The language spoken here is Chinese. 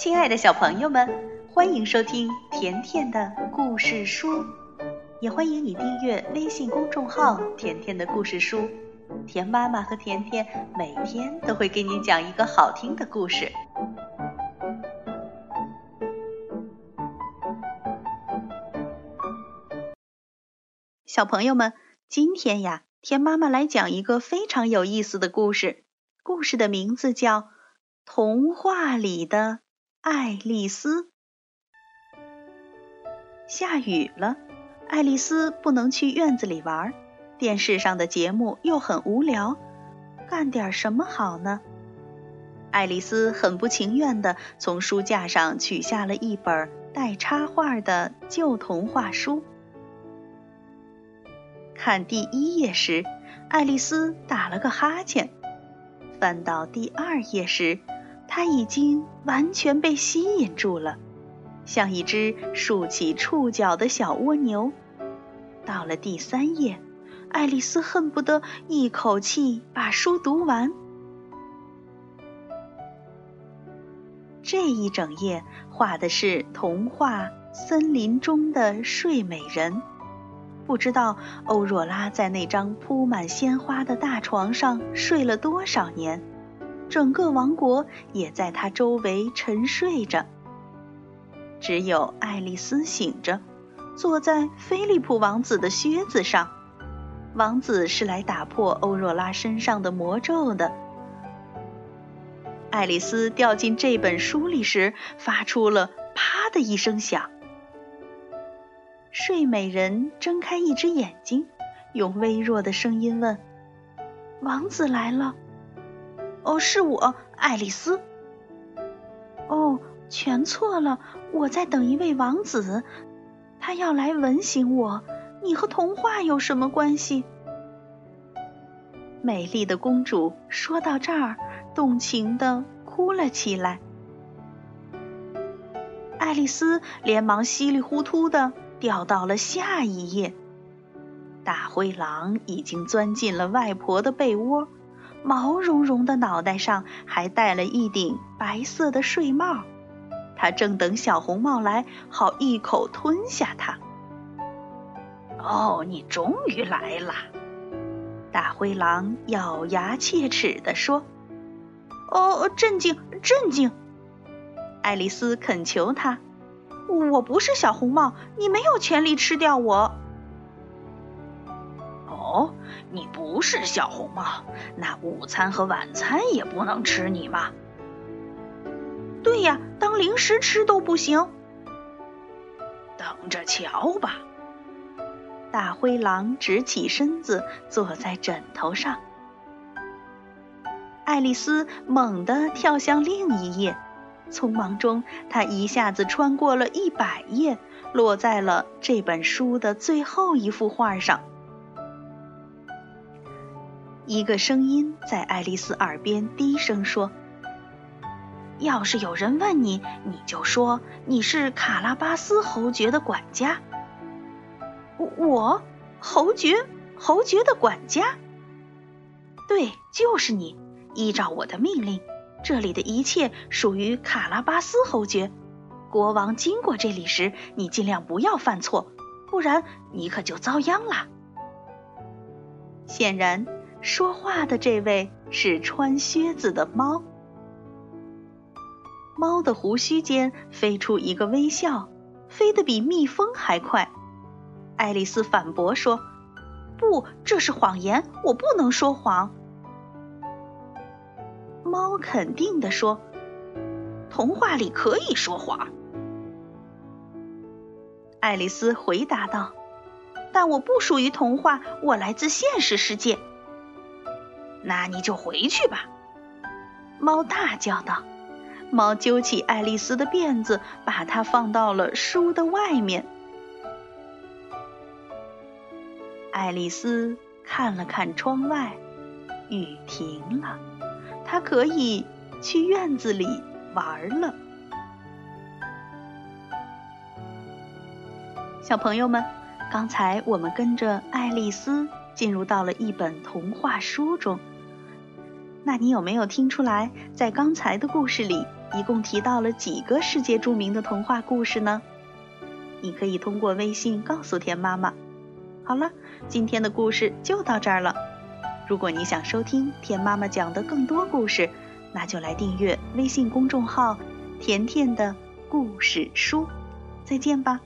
亲爱的小朋友们，欢迎收听甜甜的故事书，也欢迎你订阅微信公众号“甜甜的故事书”。甜妈妈和甜甜每天都会给你讲一个好听的故事。小朋友们，今天呀，甜妈妈来讲一个非常有意思的故事。故事的名字叫《童话里的》。爱丽丝下雨了，爱丽丝不能去院子里玩，电视上的节目又很无聊，干点什么好呢？爱丽丝很不情愿地从书架上取下了一本带插画的旧童话书。看第一页时，爱丽丝打了个哈欠；翻到第二页时，他已经完全被吸引住了，像一只竖起触角的小蜗牛。到了第三页，爱丽丝恨不得一口气把书读完。这一整页画的是童话森林中的睡美人，不知道欧若拉在那张铺满鲜花的大床上睡了多少年。整个王国也在他周围沉睡着，只有爱丽丝醒着，坐在菲利普王子的靴子上。王子是来打破欧若拉身上的魔咒的。爱丽丝掉进这本书里时，发出了“啪”的一声响。睡美人睁开一只眼睛，用微弱的声音问：“王子来了。”哦，是我，爱丽丝。哦，全错了，我在等一位王子，他要来吻醒我。你和童话有什么关系？美丽的公主说到这儿，动情的哭了起来。爱丽丝连忙稀里糊涂的掉到了下一页。大灰狼已经钻进了外婆的被窝。毛茸茸的脑袋上还戴了一顶白色的睡帽，他正等小红帽来，好一口吞下它。哦，你终于来了！大灰狼咬牙切齿地说。哦，镇静，镇静！爱丽丝恳求他：“我不是小红帽，你没有权利吃掉我。”哦，你不是小红帽，那午餐和晚餐也不能吃你吗？对呀，当零食吃都不行。等着瞧吧。大灰狼直起身子，坐在枕头上。爱丽丝猛地跳向另一页，匆忙中，她一下子穿过了一百页，落在了这本书的最后一幅画上。一个声音在爱丽丝耳边低声说：“要是有人问你，你就说你是卡拉巴斯侯爵的管家。”我，侯爵，侯爵的管家。对，就是你。依照我的命令，这里的一切属于卡拉巴斯侯爵。国王经过这里时，你尽量不要犯错，不然你可就遭殃了。显然。说话的这位是穿靴子的猫。猫的胡须间飞出一个微笑，飞得比蜜蜂还快。爱丽丝反驳说：“不，这是谎言，我不能说谎。”猫肯定地说：“童话里可以说谎。”爱丽丝回答道：“但我不属于童话，我来自现实世界。”那你就回去吧，猫大叫道。猫揪起爱丽丝的辫子，把它放到了书的外面。爱丽丝看了看窗外，雨停了，她可以去院子里玩了。小朋友们，刚才我们跟着爱丽丝进入到了一本童话书中。那你有没有听出来，在刚才的故事里，一共提到了几个世界著名的童话故事呢？你可以通过微信告诉田妈妈。好了，今天的故事就到这儿了。如果你想收听田妈妈讲的更多故事，那就来订阅微信公众号“甜甜的故事书”。再见吧。